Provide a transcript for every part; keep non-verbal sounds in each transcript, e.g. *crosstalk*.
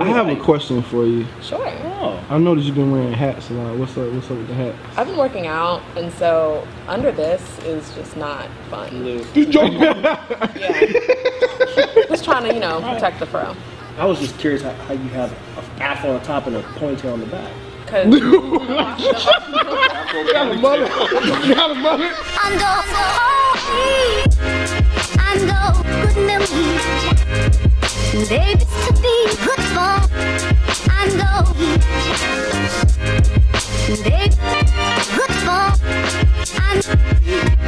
I have a question for you. Sure. Oh. I noticed you've been wearing hats a lot. What's up? What's up with the hat? I've been working out, and so under this is just not fun. Lou. *laughs* Yeah. just trying to, you know, protect the fro. I was just curious how, how you have an afro on the top and a ponytail on the back. Because *laughs* you got a mullet. You got a mullet. I know, I know good memories. Baby, to be good baby, good for. I know good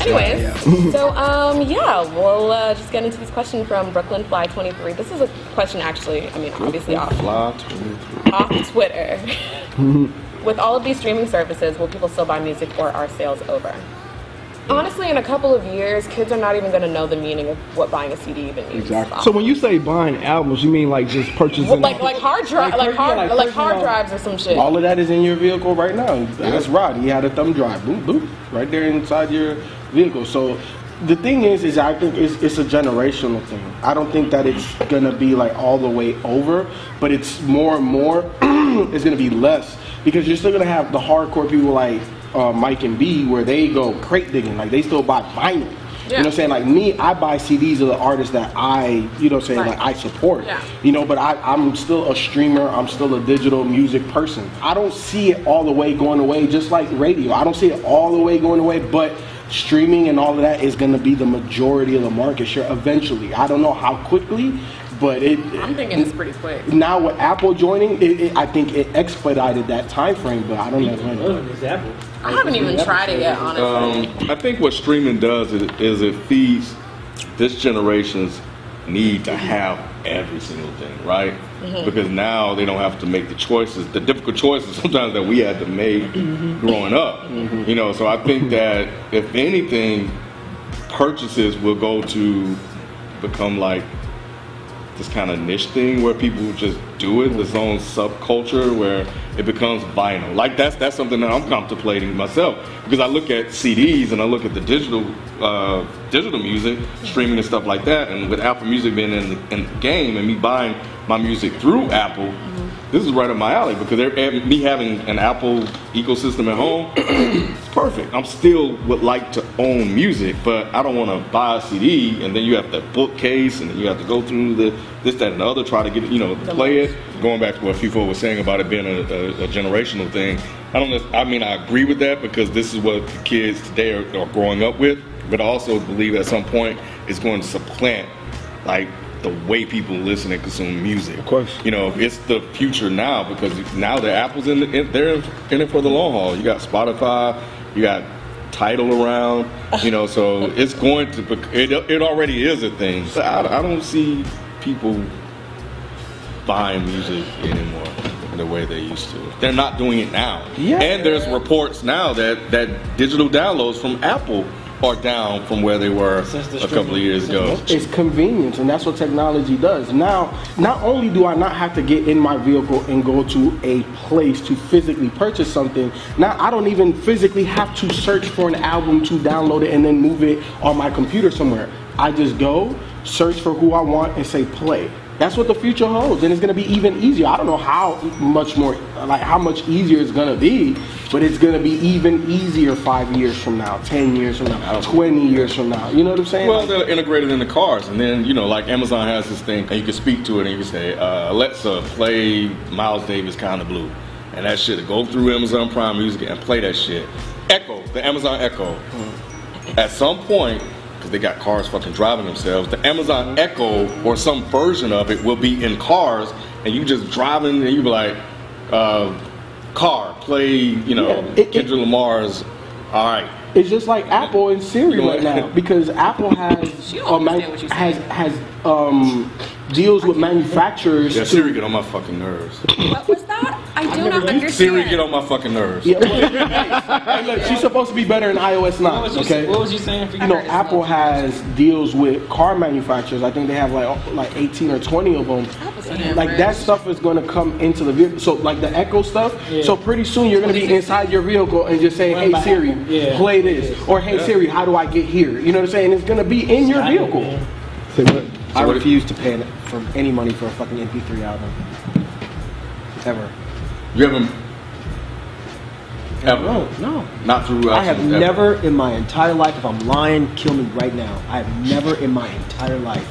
Anyways, *laughs* so um, yeah, we'll uh, just get into this question from Brooklyn Fly 23. This is a question actually, I mean, obviously off, Fly 23. off Twitter. *laughs* With all of these streaming services, will people still buy music or are sales over? Honestly, in a couple of years, kids are not even going to know the meaning of what buying a CD even means. Exactly. So when you say buying albums, you mean like just purchasing? Well, like like hard drive, Like like, hard, yeah, like like, hard drives or some shit. All of that is in your vehicle right now. That's Rod. He had a thumb drive. Boop, boop. Right there inside your vehicle. So the thing is, is I think it's, it's a generational thing. I don't think that it's going to be like all the way over, but it's more and more, *clears throat* it's going to be less because you're still going to have the hardcore people like uh, Mike and B where they go crate digging. Like they still buy vinyl. You know what I'm saying? Like me, I buy CDs of the artists that I, you know what I'm saying, Right. like I support. Yeah. You know, but I, I'm still a streamer. I'm still a digital music person. I don't see it all the way going away, just like radio. I don't see it all the way going away, but streaming and all of that is going to be the majority of the market share eventually. I don't know how quickly, but it. I'm thinking it's pretty quick. now with Apple joining, it, it, I think it expedited that time frame, but I don't know when. I haven't even tried it yet, honestly. Um, I think what streaming does is, is it feeds this generation's need to have every single thing, right? Mm-hmm. Because now they don't have to make the choices, the difficult choices *laughs* sometimes that we had to make mm-hmm. growing up. Mm-hmm. You know, so I think that if anything, purchases will go to become like this kind of niche thing where people just do it, this own subculture where it becomes vinyl. Like that's that's something that I'm contemplating myself because I look at CDs and I look at the digital uh, digital music streaming and stuff like that, and with Apple Music being in the, in the game and me buying my music through Apple. This is right up my alley because me having an Apple ecosystem at home, *clears throat* it's perfect. I'm still would like to own music, but I don't want to buy a CD and then you have the bookcase and then you have to go through the this, that, and the other, try to get it, you know, play it. Going back to what FIFO was saying about it being a, a, a generational thing, I don't. know- I mean, I agree with that because this is what the kids today are, are growing up with, but I also believe at some point it's going to supplant like the way people listen and consume music. Of course. you know, it's the future now because now the Apple's in, the, in they're in it for the long haul. You got Spotify, you got Tidal around, you know, so *laughs* it's going to, it, it already is a thing. So I, I don't see people buying music anymore the way they used to. They're not doing it now. Yeah. And there's reports now that, that digital downloads from Apple are down from where they were the a couple of years ago. It's convenience, and that's what technology does. Now, not only do I not have to get in my vehicle and go to a place to physically purchase something, now I don't even physically have to search for an album to download it and then move it on my computer somewhere. I just go, search for who I want, and say play. That's what the future holds, and it's gonna be even easier. I don't know how much more, like how much easier it's gonna be, but it's gonna be even easier five years from now, ten years from now, twenty years from now. You know what I'm saying? Well, they're integrated in the cars, and then you know, like Amazon has this thing, and you can speak to it, and you can say, uh, "Alexa, play Miles Davis Kind of Blue," and that shit go through Amazon Prime Music and play that shit. Echo, the Amazon Echo. At some point, because they got cars fucking driving themselves, the Amazon Echo or some version of it will be in cars, and you just driving, and you be like, uh, "Car, play," you know, Yeah, it- it- Kendrick Lamar's. All right, It's just like Apple and Siri You know right now because Apple *laughs* has She don't understand what you're has has um, deals with manufacturers. yeah, Siri get on my fucking nerves. What was that? I do never not used understand. Siri get on my fucking nerves. Yeah, well, *laughs* hey, look, she's supposed to be better in iOS 9. What was you, okay, what was you saying? For you know, Apple has deals with car manufacturers. I think they have like like 18 or 20 of them. Damn, Like that stuff is going to come into the vehicle. So like the Echo stuff. So pretty soon you're going to be inside your vehicle and just saying, "Hey Siri, Yeah. play this," or "Hey Siri, how do I get here?" You know what I'm saying? It's going to be in your vehicle. Say what? I refuse to pay for any money for a fucking MP3 album. Ever. You haven't ever No, no. not through. I have ever. never in my entire life, if I'm lying, kill me right now. I have never in my entire life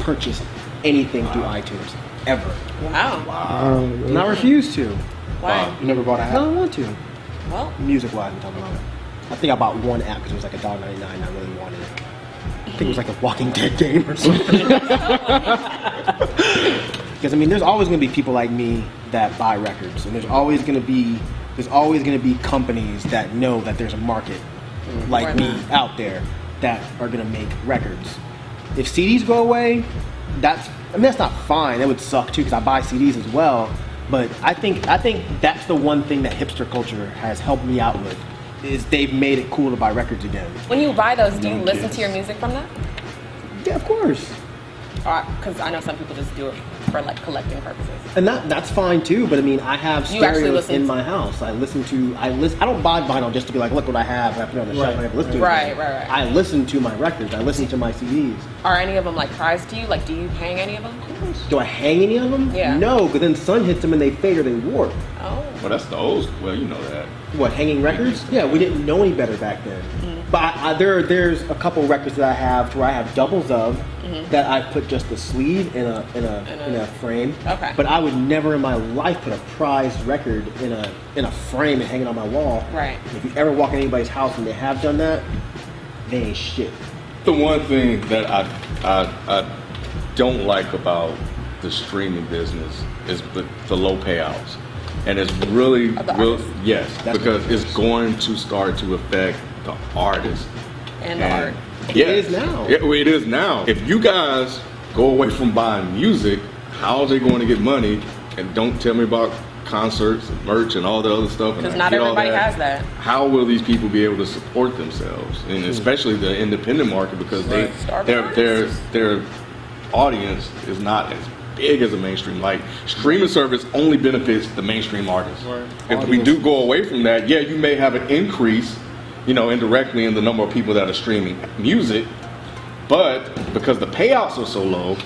purchased anything through iTunes. Ever. Wow. Um, And I refuse to. Why? You never bought a I hat? don't want to. Well, Music wise, I'm talking about. I think I bought one app because it was like a dollar ninety nine. I really wanted it. I think it was like a Walking Dead game or something. *laughs* Because I mean, there's always going to be people like me that buy records, and there's always going to be there's always going to be companies that know that there's a market like Right. me out there that are going to make records. If CDs go away, that's I mean that's not fine. That would suck too because I buy CDs as well. But I think I think that's the one thing that hipster culture has helped me out with is they've made it cool to buy records again. when you buy those, do you listen to your music from that? Yeah, of course. Because I know some people just do it for like collecting purposes. And that that's fine too. But I mean, I have You stereos in to- my house. I listen to I listen. I don't buy vinyl just to be like, look what I have. I put it on the shelf. and I have to listen to it. Right, right, right. I listen to my records. I listen to my CDs. Are any of them like prized to you? Like, do you hang any of them? Do I hang any of them? Yeah. No, because then sun hits them and they fade or they warp. Oh. Well, that's the old. Well, you know that. What hanging records? Yeah, we didn't know any better back then. Mm-hmm. But I, I, there, there's a couple records that I have to where I have doubles of Mm-hmm. that I put just the sleeve in a in a In a- in a frame. Okay. But I would never in my life put a prized record in a in a frame and hang it on my wall. Right. If you ever walk in anybody's house and they have done that, they ain't shit. The one thing that I, I, I don't like about the streaming business is the, the low payouts. And it's really, Of the real, yes, That's because it's going to start to affect the artist. And the art. It Yes. is now. Yeah, well, it is now. If you guys go away from buying music, how are they going to get money? And don't tell me about concerts and merch and all the other stuff. Because not get all everybody has that. How will these people be able to support themselves, and especially the independent market because they Starving their their their audience is not as big as a mainstream. Like streaming service only benefits the mainstream artists. If we do go away from that, yeah, you may have an increase, you know, indirectly in the number of people that are streaming music, but because the payouts are so low,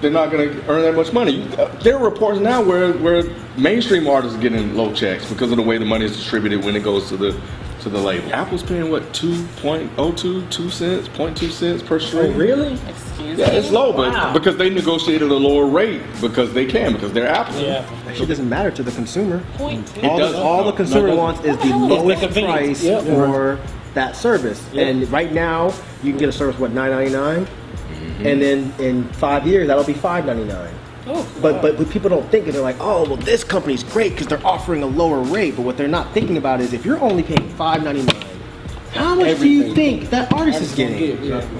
they're not going to earn that much money. There are reports now where, where mainstream artists are getting low checks because of the way the money is distributed when it goes to the to the label. Apple's paying what 2.02 2 cents, 0.2 cents per stream. Oh, really? Excuse yeah, me. Yeah, it's low, but wow. because they negotiated a lower rate because they can because they're Apple. Yeah. It doesn't matter to the consumer. Point two. All, the, all the consumer no, wants is the lowest price yep. for that service. Yep. And right now, you can get a service what 9.99, mm-hmm. and then in five years that'll be 5.99. But, but but people don't think and they're like, oh well, this company's great because they're offering a lower rate. But what they're not thinking about is if you're only paying five ninety nine, how much do you think that artist is getting?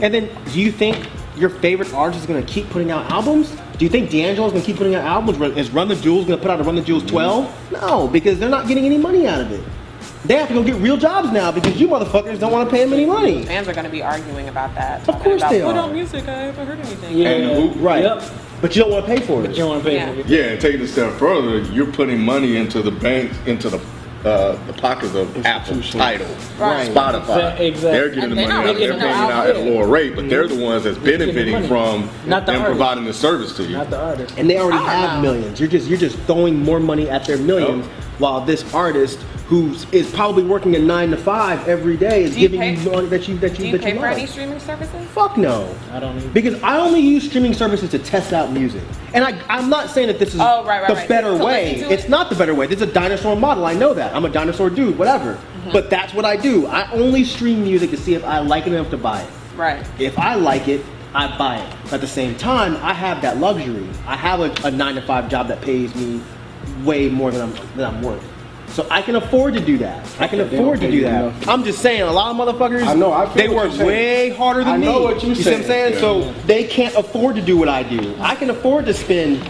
And then do you think your favorite artist is gonna keep putting out albums? Do you think D'Angelo's gonna keep putting out albums? Is Run the Jewels gonna put out a Run the Jewels 12? No, because they're not getting any money out of it. They have to go get real jobs now because you motherfuckers don't want to pay them any money. Fans are going to be arguing about that. Of course about, they Put are. on music. I haven't heard anything. Yeah. And Right. Yep. But you don't want to pay for it. You don't want to pay Yeah. for it. Yeah, and take it a step further, you're putting money into the bank, into the uh, the pockets of Apple, Tidal, Right. Spotify. Exactly. They're getting And the they're money not out. They're paying it out at a lower rate, but they're the ones that's benefiting from Not the them artist. providing the service to you. Not the artist. and they already have know. millions. You're just you're just throwing more money at their millions, Yep. while this artist who is probably working a nine to five every day is Do you giving pay- you money that you that you Do you that pay you for love. any streaming services? Fuck no. I don't even. Because I only use streaming services to test out music. And I, I'm not saying that this is Oh, right, right, the right. better To way. It's it? not the better way. This is a dinosaur model. I know that. I'm a dinosaur dude, whatever. Mm-hmm. But that's what I do. I only stream music to see if I like it enough to buy it. Right. If I like it, I buy it. But at the same time, I have that luxury. I have a, a nine to five job that pays me way more than I'm than I'm worth. So I can afford to do that. I can They afford to do that. enough. I'm just saying, a lot of motherfuckers, I know, I feel they work way harder than I me. know what you're you see what I'm saying? saying. So they can't afford to do what I do. I can afford to spend,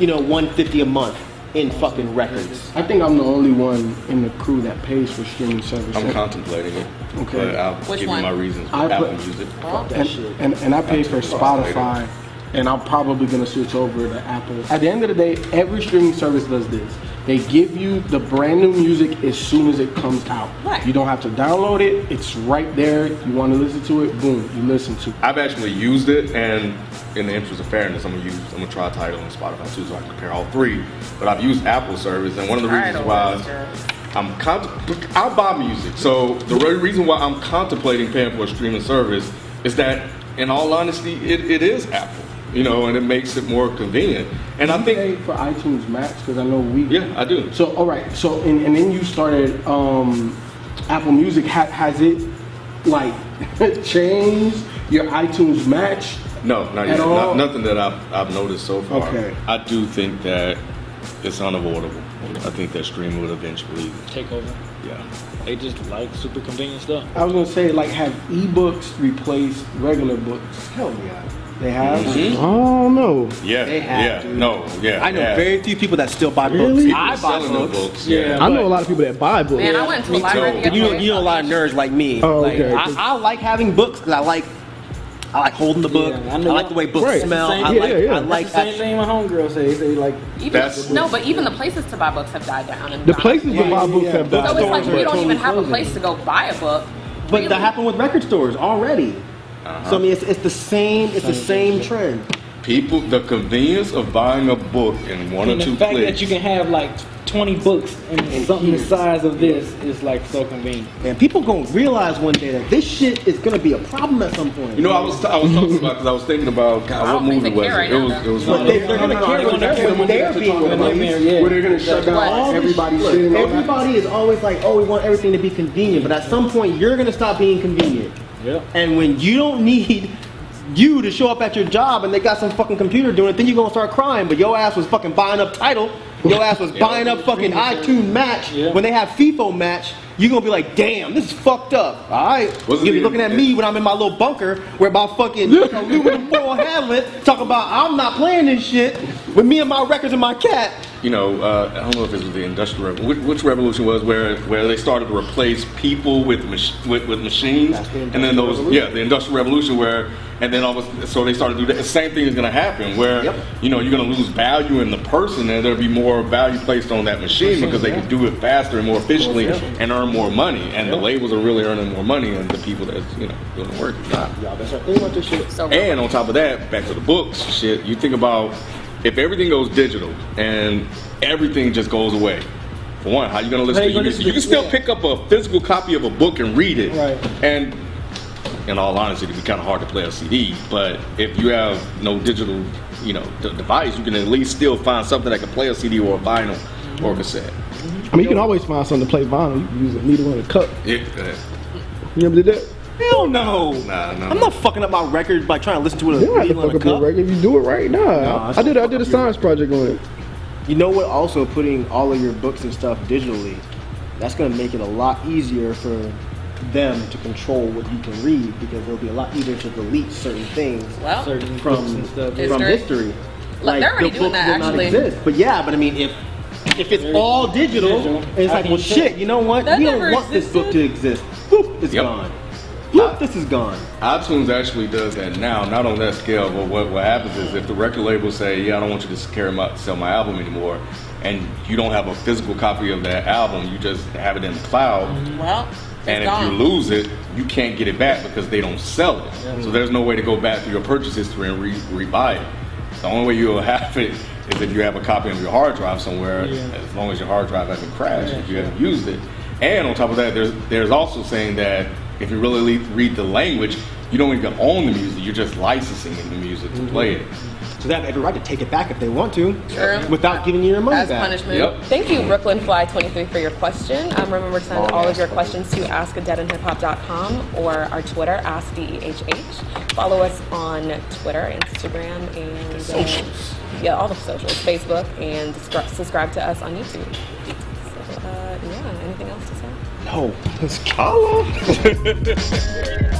you know, 150 a month in fucking records. I think I'm the only one in the crew that pays for streaming service. I'm contemplating it. Okay. But I'll Which give one? you my reasons for I Apple put- Music. Well, That and, shit. and, and I pay for Spotify, and I'm probably gonna switch over to Apple. At the end of the day, every streaming service does this. They give you the brand new music as soon as it comes out. Right. You don't have to download it. It's right there. You want to listen to it, boom, you listen to it. I've actually used it, and in the interest of fairness, I'm gonna use I'm gonna try Tidal and Spotify too, so I can compare all three. But I've used Apple service, and one of the reasons why. I'm contem- I buy music, so the re- reason why I'm contemplating paying for a streaming service is that, in all honesty, it, it is Apple, you know, and it makes it more convenient. And I You think, pay for iTunes Match because I know we. yeah, I do. So all right. So and, and then you started um, Apple Music. Ha- has it like *laughs* changed your iTunes match? No, not At yet. all? Not, nothing that I've, I've noticed so far. Okay. I do think that it's unavoidable. I think that streaming would eventually, Take over. yeah. They just like super convenient stuff. I was gonna say like have ebooks replaced regular books? Hell yeah. They have. Mm-hmm. I don't. Yeah, They have yeah, to. no, yeah. I know yeah. very few people that still buy Really? books. I buy books. books. Yeah. I know a lot of people that buy books. Man, I went to a library too. the But other you know, day. you know a lot of nerds like me. Oh, like, okay. I, I like having books because I like I like holding the book. Yeah, I, I like the way books Right. smell. Same- I yeah, like yeah, yeah. I like That's the same thing my homegirl say. They say like Even, no, but even the places to buy books have died down. And The places to buy books have died. So died. it's like you don't even have a place to go buy a book. But Really? that happened with record stores already. Uh-huh. So I mean, it's, it's the same. It's the same trend. People, the convenience of buying a book in one and or two the fact clicks. that you can have like 20 books and something the size of this is like so convenient. And people gonna realize one day that this shit is gonna be a problem at some point. you know, I was I was talking about because I was thinking about God, what movie was it? right It was though. it was But one they, they're gonna no, no, care no, when they're- they're, when they're they're being talking about replaced. Yeah. Where they're gonna shut down All this everybody's shit. shit. and all that. Everybody is always like, oh, we want everything to be convenient, but at some point you're gonna stop being convenient. Yeah. And when you don't need you to show up at your job and they got some fucking computer doing it, then you're gonna start crying. But your ass was fucking buying up Tidal. Your ass was *laughs* buying up fucking iTunes match Yeah. when they have FIFO match. You're gonna be like, damn, this is fucked up. All right. Wasn't You'll be looking at me when I'm in my little bunker where my fucking aluminum foil hamlet talking about I'm not playing this shit with me and my records and my cat. you know, uh, I don't know if it was the industrial revolution, which, revolution was where where they started to replace people with mach- with, with machines, the and then those Industrial yeah, the industrial revolution where and then all of a, so they started to do that. The same thing is going to happen where Yep. you know you're going to lose value in the person, and there'll be more value placed on that machine because they can do it faster and more efficiently and earn more money, and the labels are really earning more money and the people that's you know doing the work. Not. Y'all better start thinking about this shit. So And on top of that, back to the books shit, you think about if everything goes digital and everything just goes away. For one, how you gonna listen How to you you, can- listen you to- can still yeah. pick up a physical copy of a book and read it. Right. And in all honesty, it'd be kind of hard to play a CD. But if you have no digital, you know, d- device, you can at least still find something that can play a CD or a vinyl or a cassette. I mean, you can always find something to play vinyl. You can use a needle and a cup. It, uh, You ever did that? Hell no. nah, nah. I'm not fucking up my record by trying to listen to it You don't have to needle fuck in a up your cup. record. If you do it right, nah. I I did. I did a fuck up your science project on it. You know what? Also, putting all of your books and stuff digitally, that's going to make it a lot easier for them to control what you can read because it'll be a lot easier to delete certain things well, Certain from books and stuff. Is from History. history. Like, they're already the doing books that, will not actually. exist. But yeah, but I mean, if if it's all digital, Digital. it's I like, well, check. shit. You know what? That we don't never want this book to exist. Boop, it's Yep. gone. Boop, this is gone. iTunes actually does that now, not on that scale, but what, what happens is if the record label say, yeah, I don't want you to carry my, sell my album anymore, and you don't have a physical copy of that album, you just have it in the cloud, well, it's and if gone. you lose it, you can't get it back because they don't sell it. So there's no way to go back through your purchase history and re- re-buy it. The only way you'll *laughs* have it is if you have a copy of your hard drive somewhere, Yeah. as long as your hard drive hasn't crashed, if you haven't used it. And on top of that, there's there's also saying that if you really read the language, you don't even own the music; you're just licensing the music to play it. So they have every right to take it back if they want to, True. without giving you your money as back. punishment. Yep. Thank you, Brooklyn Fly 23 for your question. Um, remember to send all of your questions to askdeadendhiphop.com or our Twitter, askdehh. Follow us on Twitter, Instagram, and socials. Yeah, all the socials, Facebook, and subscribe to us on YouTube. So, uh, yeah, anything else to say? No, it's *laughs*